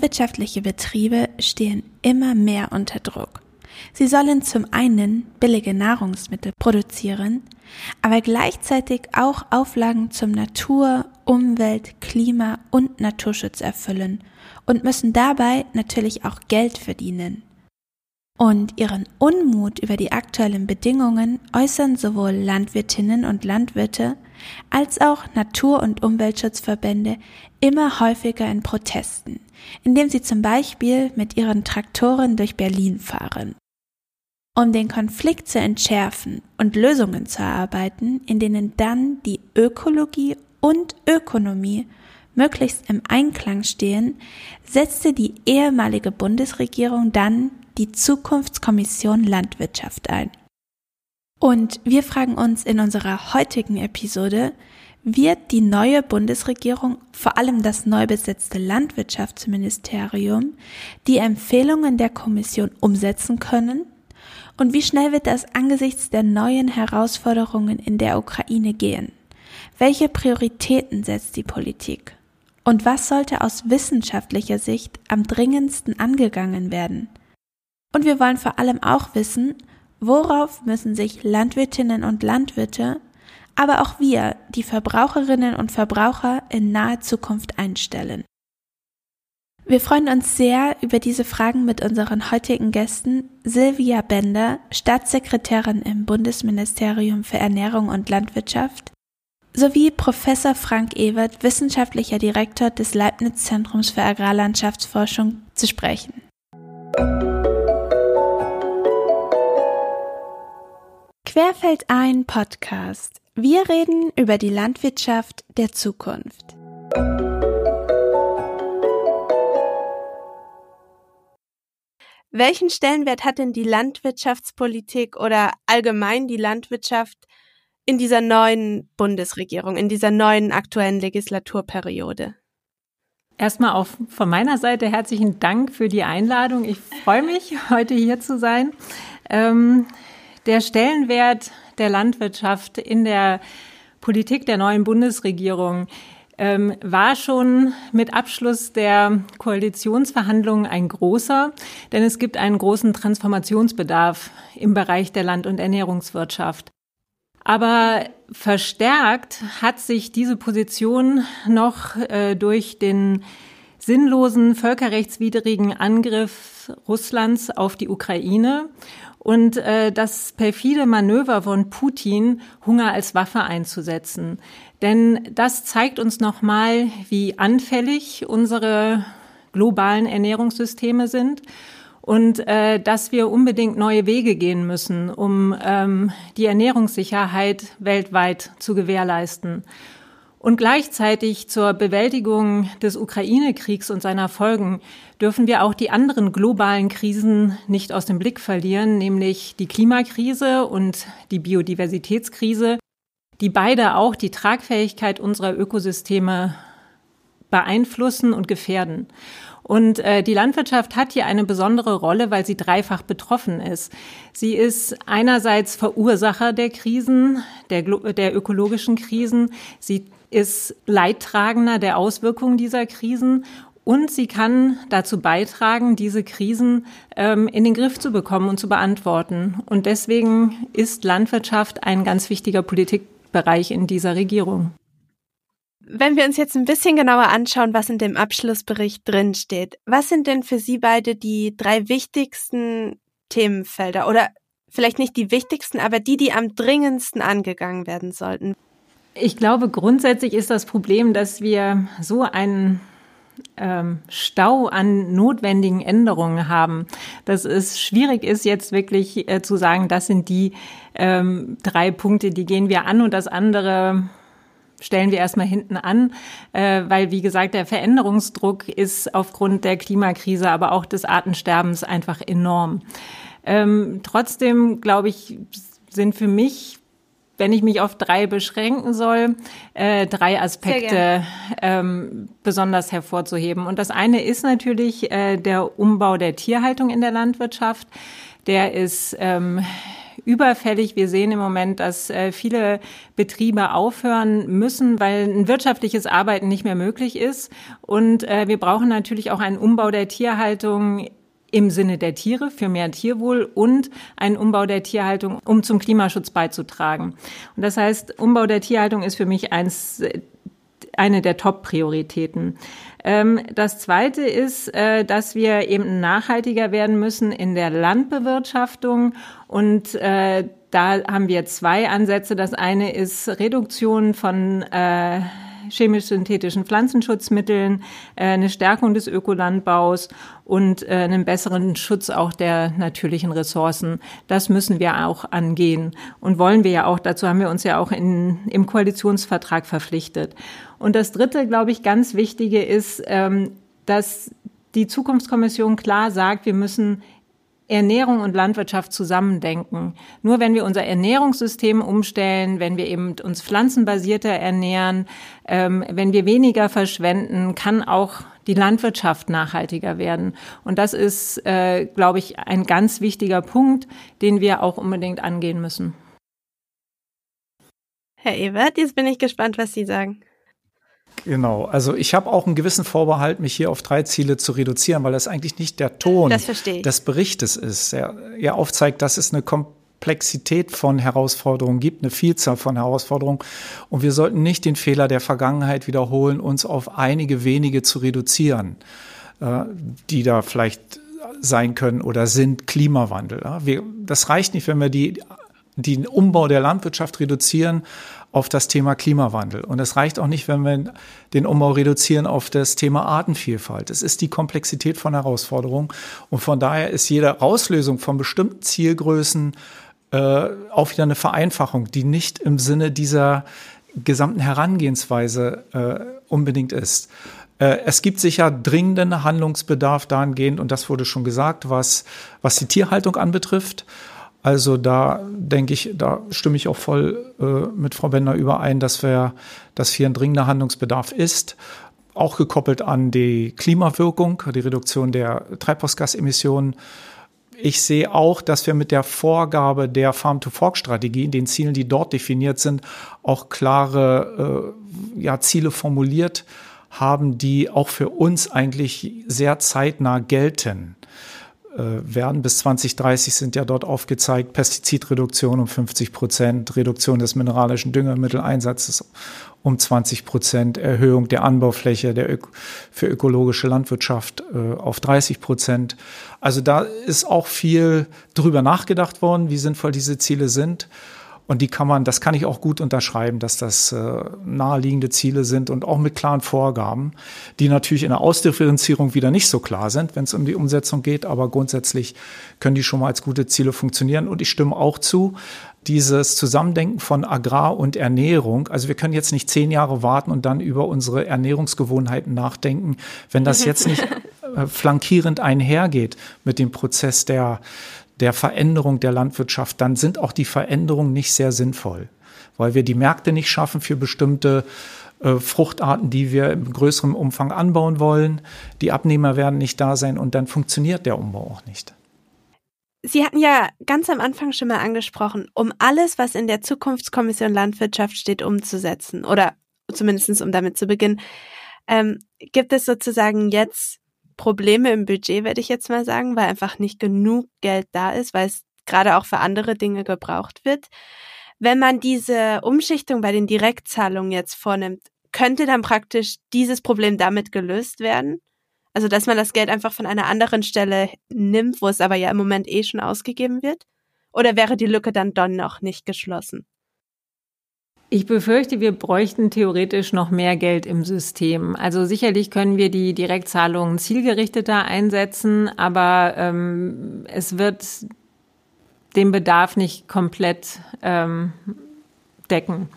Landwirtschaftliche Betriebe stehen immer mehr unter Druck. Sie sollen zum einen billige Nahrungsmittel produzieren, aber gleichzeitig auch Auflagen zum Natur-, Umwelt-, Klima- und Naturschutz erfüllen und müssen dabei natürlich auch Geld verdienen. Und ihren Unmut über die aktuellen Bedingungen äußern sowohl Landwirtinnen und Landwirte als auch Natur- und Umweltschutzverbände immer häufiger in Protesten, indem sie zum Beispiel mit ihren Traktoren durch Berlin fahren. Um den Konflikt zu entschärfen und Lösungen zu erarbeiten, in denen dann die Ökologie und Ökonomie möglichst im Einklang stehen, setzte die ehemalige Bundesregierung dann die Zukunftskommission Landwirtschaft ein. Und wir fragen uns in unserer heutigen Episode, wird die neue Bundesregierung, vor allem das neu besetzte Landwirtschaftsministerium, die Empfehlungen der Kommission umsetzen können? Und wie schnell wird das angesichts der neuen Herausforderungen in der Ukraine gehen? Welche Prioritäten setzt die Politik? Und was sollte aus wissenschaftlicher Sicht am dringendsten angegangen werden? Und wir wollen vor allem auch wissen, worauf müssen sich Landwirtinnen und Landwirte, aber auch wir, die Verbraucherinnen und Verbraucher, in naher Zukunft einstellen. Wir freuen uns sehr über diese Fragen mit unseren heutigen Gästen Silvia Bender, Staatssekretärin im Bundesministerium für Ernährung und Landwirtschaft, sowie Professor Frank Ewert, wissenschaftlicher Direktor des Leibniz Zentrums für Agrarlandschaftsforschung, zu sprechen. Querfeld ein Podcast. Wir reden über die Landwirtschaft der Zukunft. Welchen Stellenwert hat denn die Landwirtschaftspolitik oder allgemein die Landwirtschaft in dieser neuen Bundesregierung, in dieser neuen aktuellen Legislaturperiode? Erstmal auch von meiner Seite herzlichen Dank für die Einladung. Ich freue mich, heute hier zu sein. Ähm, der Stellenwert der Landwirtschaft in der Politik der neuen Bundesregierung ähm, war schon mit Abschluss der Koalitionsverhandlungen ein großer, denn es gibt einen großen Transformationsbedarf im Bereich der Land- und Ernährungswirtschaft. Aber verstärkt hat sich diese Position noch äh, durch den sinnlosen völkerrechtswidrigen Angriff Russlands auf die Ukraine und äh, das perfide Manöver von Putin, Hunger als Waffe einzusetzen. Denn das zeigt uns nochmal, wie anfällig unsere globalen Ernährungssysteme sind und äh, dass wir unbedingt neue Wege gehen müssen, um ähm, die Ernährungssicherheit weltweit zu gewährleisten. Und gleichzeitig zur Bewältigung des Ukraine-Kriegs und seiner Folgen dürfen wir auch die anderen globalen Krisen nicht aus dem Blick verlieren, nämlich die Klimakrise und die Biodiversitätskrise, die beide auch die Tragfähigkeit unserer Ökosysteme beeinflussen und gefährden. Und äh, die Landwirtschaft hat hier eine besondere Rolle, weil sie dreifach betroffen ist. Sie ist einerseits Verursacher der Krisen, der, der ökologischen Krisen. Sie ist Leidtragender der Auswirkungen dieser Krisen und sie kann dazu beitragen, diese Krisen ähm, in den Griff zu bekommen und zu beantworten. Und deswegen ist Landwirtschaft ein ganz wichtiger Politikbereich in dieser Regierung. Wenn wir uns jetzt ein bisschen genauer anschauen, was in dem Abschlussbericht drinsteht, was sind denn für Sie beide die drei wichtigsten Themenfelder oder vielleicht nicht die wichtigsten, aber die, die am dringendsten angegangen werden sollten? Ich glaube, grundsätzlich ist das Problem, dass wir so einen ähm, Stau an notwendigen Änderungen haben, dass es schwierig ist, jetzt wirklich äh, zu sagen, das sind die ähm, drei Punkte, die gehen wir an und das andere stellen wir erstmal hinten an, äh, weil, wie gesagt, der Veränderungsdruck ist aufgrund der Klimakrise, aber auch des Artensterbens einfach enorm. Ähm, trotzdem, glaube ich, sind für mich wenn ich mich auf drei beschränken soll, äh, drei Aspekte ähm, besonders hervorzuheben. Und das eine ist natürlich äh, der Umbau der Tierhaltung in der Landwirtschaft. Der ist ähm, überfällig. Wir sehen im Moment, dass äh, viele Betriebe aufhören müssen, weil ein wirtschaftliches Arbeiten nicht mehr möglich ist. Und äh, wir brauchen natürlich auch einen Umbau der Tierhaltung im Sinne der Tiere für mehr Tierwohl und einen Umbau der Tierhaltung, um zum Klimaschutz beizutragen. Und das heißt, Umbau der Tierhaltung ist für mich eins, eine der Top-Prioritäten. Ähm, das Zweite ist, äh, dass wir eben nachhaltiger werden müssen in der Landbewirtschaftung und äh, da haben wir zwei Ansätze. Das eine ist Reduktion von äh, chemisch-synthetischen Pflanzenschutzmitteln, äh, eine Stärkung des Ökolandbaus und äh, einen besseren Schutz auch der natürlichen Ressourcen. Das müssen wir auch angehen und wollen wir ja auch. Dazu haben wir uns ja auch in, im Koalitionsvertrag verpflichtet. Und das Dritte, glaube ich, ganz Wichtige ist, ähm, dass die Zukunftskommission klar sagt, wir müssen Ernährung und Landwirtschaft zusammendenken. Nur wenn wir unser Ernährungssystem umstellen, wenn wir eben uns pflanzenbasierter ernähren, ähm, wenn wir weniger verschwenden, kann auch die Landwirtschaft nachhaltiger werden. Und das ist, äh, glaube ich, ein ganz wichtiger Punkt, den wir auch unbedingt angehen müssen. Herr Ebert, jetzt bin ich gespannt, was Sie sagen. Genau, also ich habe auch einen gewissen Vorbehalt, mich hier auf drei Ziele zu reduzieren, weil das eigentlich nicht der Ton des Berichtes ist. Er, er aufzeigt, dass es eine Komplexität von Herausforderungen gibt, eine Vielzahl von Herausforderungen. Und wir sollten nicht den Fehler der Vergangenheit wiederholen, uns auf einige wenige zu reduzieren, äh, die da vielleicht sein können oder sind Klimawandel. Ja? Wir, das reicht nicht, wenn wir die, den Umbau der Landwirtschaft reduzieren auf das Thema Klimawandel. Und es reicht auch nicht, wenn wir den Umbau reduzieren auf das Thema Artenvielfalt. Es ist die Komplexität von Herausforderungen. Und von daher ist jede Auslösung von bestimmten Zielgrößen äh, auch wieder eine Vereinfachung, die nicht im Sinne dieser gesamten Herangehensweise äh, unbedingt ist. Äh, es gibt sicher dringenden Handlungsbedarf dahingehend, und das wurde schon gesagt, was, was die Tierhaltung anbetrifft. Also da denke ich, da stimme ich auch voll äh, mit Frau Bender überein, dass wir, dass hier ein dringender Handlungsbedarf ist. Auch gekoppelt an die Klimawirkung, die Reduktion der Treibhausgasemissionen. Ich sehe auch, dass wir mit der Vorgabe der Farm-to-Fork-Strategie, den Zielen, die dort definiert sind, auch klare äh, ja, Ziele formuliert haben, die auch für uns eigentlich sehr zeitnah gelten. Äh, werden. Bis 2030 sind ja dort aufgezeigt Pestizidreduktion um 50 Prozent, Reduktion des mineralischen Düngemitteleinsatzes um 20 Prozent, Erhöhung der Anbaufläche der Ök für ökologische Landwirtschaft äh, auf 30 Prozent. Also da ist auch viel drüber nachgedacht worden, wie sinnvoll diese Ziele sind. Und die kann man, das kann ich auch gut unterschreiben, dass das äh, naheliegende Ziele sind und auch mit klaren Vorgaben, die natürlich in der Ausdifferenzierung wieder nicht so klar sind, wenn es um die Umsetzung geht. Aber grundsätzlich können die schon mal als gute Ziele funktionieren. Und ich stimme auch zu, dieses Zusammendenken von Agrar und Ernährung. Also wir können jetzt nicht zehn Jahre warten und dann über unsere Ernährungsgewohnheiten nachdenken, wenn das jetzt nicht äh, flankierend einhergeht mit dem Prozess der der Veränderung der Landwirtschaft, dann sind auch die Veränderungen nicht sehr sinnvoll, weil wir die Märkte nicht schaffen für bestimmte äh, Fruchtarten, die wir im größeren Umfang anbauen wollen. Die Abnehmer werden nicht da sein und dann funktioniert der Umbau auch nicht. Sie hatten ja ganz am Anfang schon mal angesprochen, um alles, was in der Zukunftskommission Landwirtschaft steht, umzusetzen oder zumindest um damit zu beginnen, ähm, gibt es sozusagen jetzt Probleme im Budget, werde ich jetzt mal sagen, weil einfach nicht genug Geld da ist, weil es gerade auch für andere Dinge gebraucht wird. Wenn man diese Umschichtung bei den Direktzahlungen jetzt vornimmt, könnte dann praktisch dieses Problem damit gelöst werden? Also, dass man das Geld einfach von einer anderen Stelle nimmt, wo es aber ja im Moment eh schon ausgegeben wird? Oder wäre die Lücke dann doch noch nicht geschlossen? Ich befürchte, wir bräuchten theoretisch noch mehr Geld im System. Also sicherlich können wir die Direktzahlungen zielgerichteter einsetzen, aber ähm, es wird den Bedarf nicht komplett ähm, decken.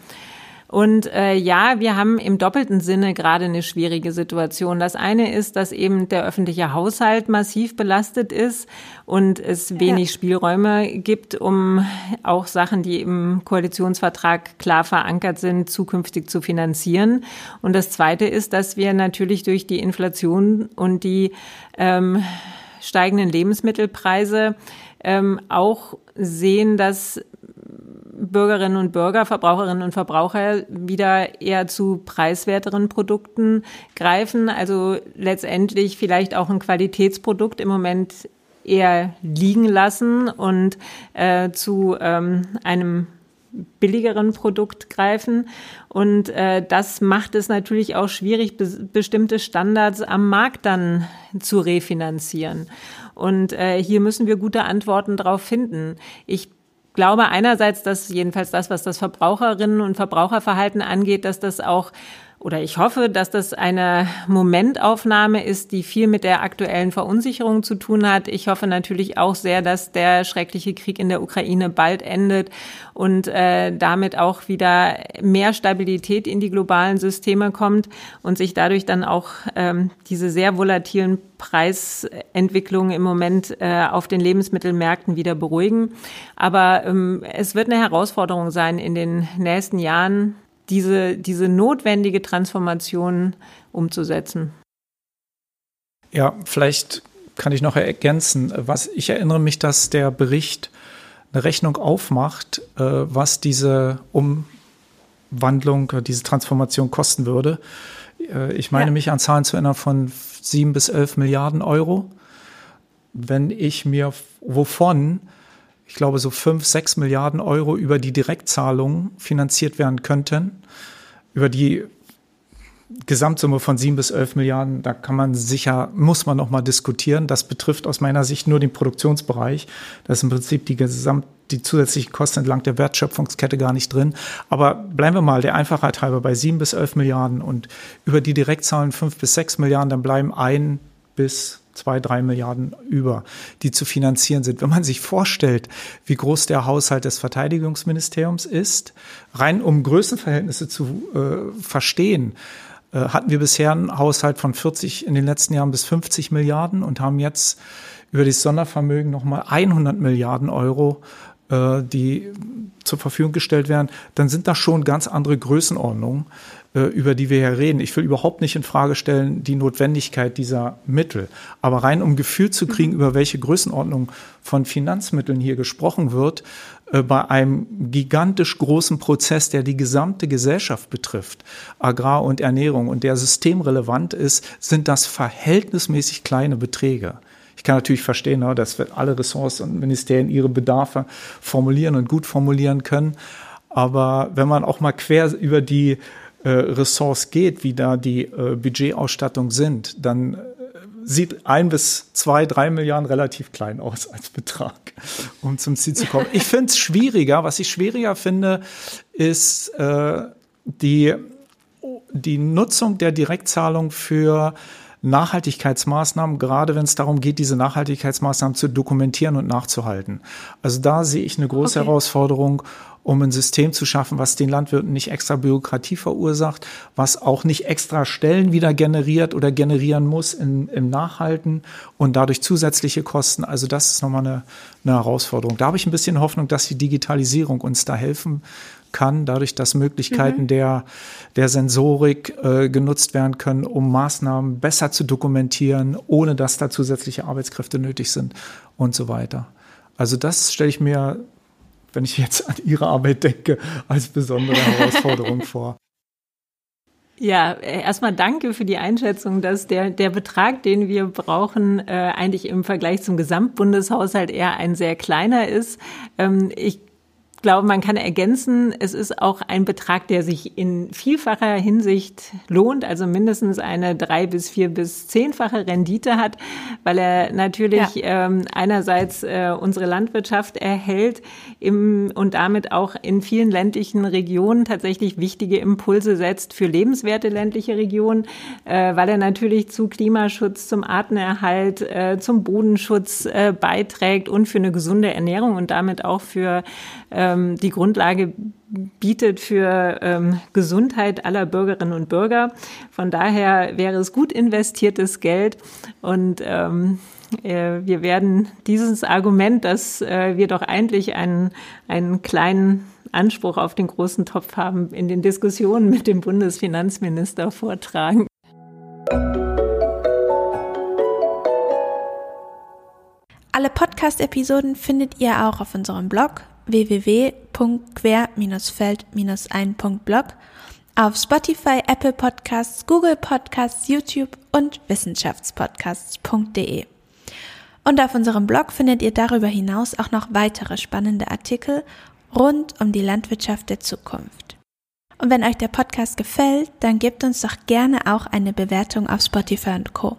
Und äh, ja, wir haben im doppelten Sinne gerade eine schwierige Situation. Das eine ist, dass eben der öffentliche Haushalt massiv belastet ist und es wenig ja. Spielräume gibt, um auch Sachen, die im Koalitionsvertrag klar verankert sind, zukünftig zu finanzieren. Und das zweite ist, dass wir natürlich durch die Inflation und die ähm, steigenden Lebensmittelpreise ähm, auch sehen, dass Bürgerinnen und Bürger, Verbraucherinnen und Verbraucher wieder eher zu preiswerteren Produkten greifen. Also letztendlich vielleicht auch ein Qualitätsprodukt im Moment eher liegen lassen und äh, zu ähm, einem billigeren Produkt greifen. Und äh, das macht es natürlich auch schwierig, be bestimmte Standards am Markt dann zu refinanzieren. Und äh, hier müssen wir gute Antworten darauf finden. Ich glaube einerseits, dass jedenfalls das, was das Verbraucherinnen und Verbraucherverhalten angeht, dass das auch oder ich hoffe, dass das eine Momentaufnahme ist, die viel mit der aktuellen Verunsicherung zu tun hat. Ich hoffe natürlich auch sehr, dass der schreckliche Krieg in der Ukraine bald endet und äh, damit auch wieder mehr Stabilität in die globalen Systeme kommt und sich dadurch dann auch ähm, diese sehr volatilen Preisentwicklungen im Moment äh, auf den Lebensmittelmärkten wieder beruhigen. Aber ähm, es wird eine Herausforderung sein in den nächsten Jahren, diese, diese notwendige Transformation umzusetzen. Ja, vielleicht kann ich noch ergänzen. Was ich erinnere mich, dass der Bericht eine Rechnung aufmacht, äh, was diese Umwandlung, diese Transformation kosten würde. Äh, ich meine ja. mich an Zahlen zu erinnern von sieben bis elf Milliarden Euro. Wenn ich mir wovon ich glaube, so fünf, sechs Milliarden Euro über die Direktzahlungen finanziert werden könnten. Über die Gesamtsumme von sieben bis elf Milliarden, da kann man sicher, muss man noch mal diskutieren. Das betrifft aus meiner Sicht nur den Produktionsbereich. Das ist im Prinzip die Gesamt, die zusätzlichen Kosten entlang der Wertschöpfungskette gar nicht drin. Aber bleiben wir mal der Einfachheit halber bei sieben bis elf Milliarden und über die Direktzahlen fünf bis sechs Milliarden, dann bleiben ein bis zwei, drei Milliarden über, die zu finanzieren sind. Wenn man sich vorstellt, wie groß der Haushalt des Verteidigungsministeriums ist, rein um Größenverhältnisse zu äh, verstehen, äh, hatten wir bisher einen Haushalt von 40 in den letzten Jahren bis 50 Milliarden und haben jetzt über das Sondervermögen nochmal 100 Milliarden Euro äh, die zur Verfügung gestellt werden, dann sind das schon ganz andere Größenordnungen, äh, über die wir hier reden. Ich will überhaupt nicht in Frage stellen die Notwendigkeit dieser Mittel. Aber rein um Gefühl zu kriegen, mhm. über welche Größenordnung von Finanzmitteln hier gesprochen wird, äh, bei einem gigantisch großen Prozess, der die gesamte Gesellschaft betrifft, Agrar und Ernährung und der systemrelevant ist, sind das verhältnismäßig kleine Beträge. Ich kann natürlich verstehen, ne, dass alle Ressorts und Ministerien ihre Bedarfe formulieren und gut formulieren können. Aber wenn man auch mal quer über die äh, Ressorts geht, wie da die äh, Budgetausstattung sind, dann äh, sieht ein bis zwei, drei Milliarden relativ klein aus als Betrag, um zum Ziel zu kommen. Ich finde es schwieriger. Was ich schwieriger finde, ist äh, die, die Nutzung der Direktzahlung für Nachhaltigkeitsmaßnahmen, gerade wenn es darum geht, diese Nachhaltigkeitsmaßnahmen zu dokumentieren und nachzuhalten. Also da sehe ich eine große okay. Herausforderung, um ein System zu schaffen, was den Landwirten nicht extra Bürokratie verursacht, was auch nicht extra Stellen wieder generiert oder generieren muss in, im Nachhalten und dadurch zusätzliche Kosten. Also das ist nochmal eine, eine Herausforderung. Da habe ich ein bisschen Hoffnung, dass die Digitalisierung uns da helfen kann, dadurch, dass Möglichkeiten mhm. der, der Sensorik äh, genutzt werden können, um Maßnahmen besser zu dokumentieren, ohne dass da zusätzliche Arbeitskräfte nötig sind und so weiter. Also das stelle ich mir, wenn ich jetzt an Ihre Arbeit denke, als besondere Herausforderung vor. Ja, erstmal danke für die Einschätzung, dass der, der Betrag, den wir brauchen, äh, eigentlich im Vergleich zum Gesamtbundeshaushalt eher ein sehr kleiner ist. Ähm, ich glaube, man kann ergänzen, es ist auch ein Betrag, der sich in vielfacher Hinsicht lohnt, also mindestens eine drei bis vier bis zehnfache Rendite hat, weil er natürlich ja. ähm, einerseits äh, unsere Landwirtschaft erhält im, und damit auch in vielen ländlichen Regionen tatsächlich wichtige Impulse setzt für lebenswerte ländliche Regionen, äh, weil er natürlich zu Klimaschutz, zum Artenerhalt, äh, zum Bodenschutz äh, beiträgt und für eine gesunde Ernährung und damit auch für ähm, die Grundlage bietet für ähm, Gesundheit aller Bürgerinnen und Bürger. Von daher wäre es gut investiertes Geld und ähm, äh, wir werden dieses Argument, dass äh, wir doch eigentlich einen, einen kleinen Anspruch auf den großen Topf haben, in den Diskussionen mit dem Bundesfinanzminister vortragen. alle Podcast-Episoden findet ihr auch auf unserem Blog www.quer-feld-ein.blog, auf Spotify, Apple Podcasts, Google Podcasts, YouTube und wissenschaftspodcasts.de. Und auf unserem Blog findet ihr darüber hinaus auch noch weitere spannende Artikel rund um die Landwirtschaft der Zukunft. Und wenn euch der Podcast gefällt, dann gebt uns doch gerne auch eine Bewertung auf Spotify und Co.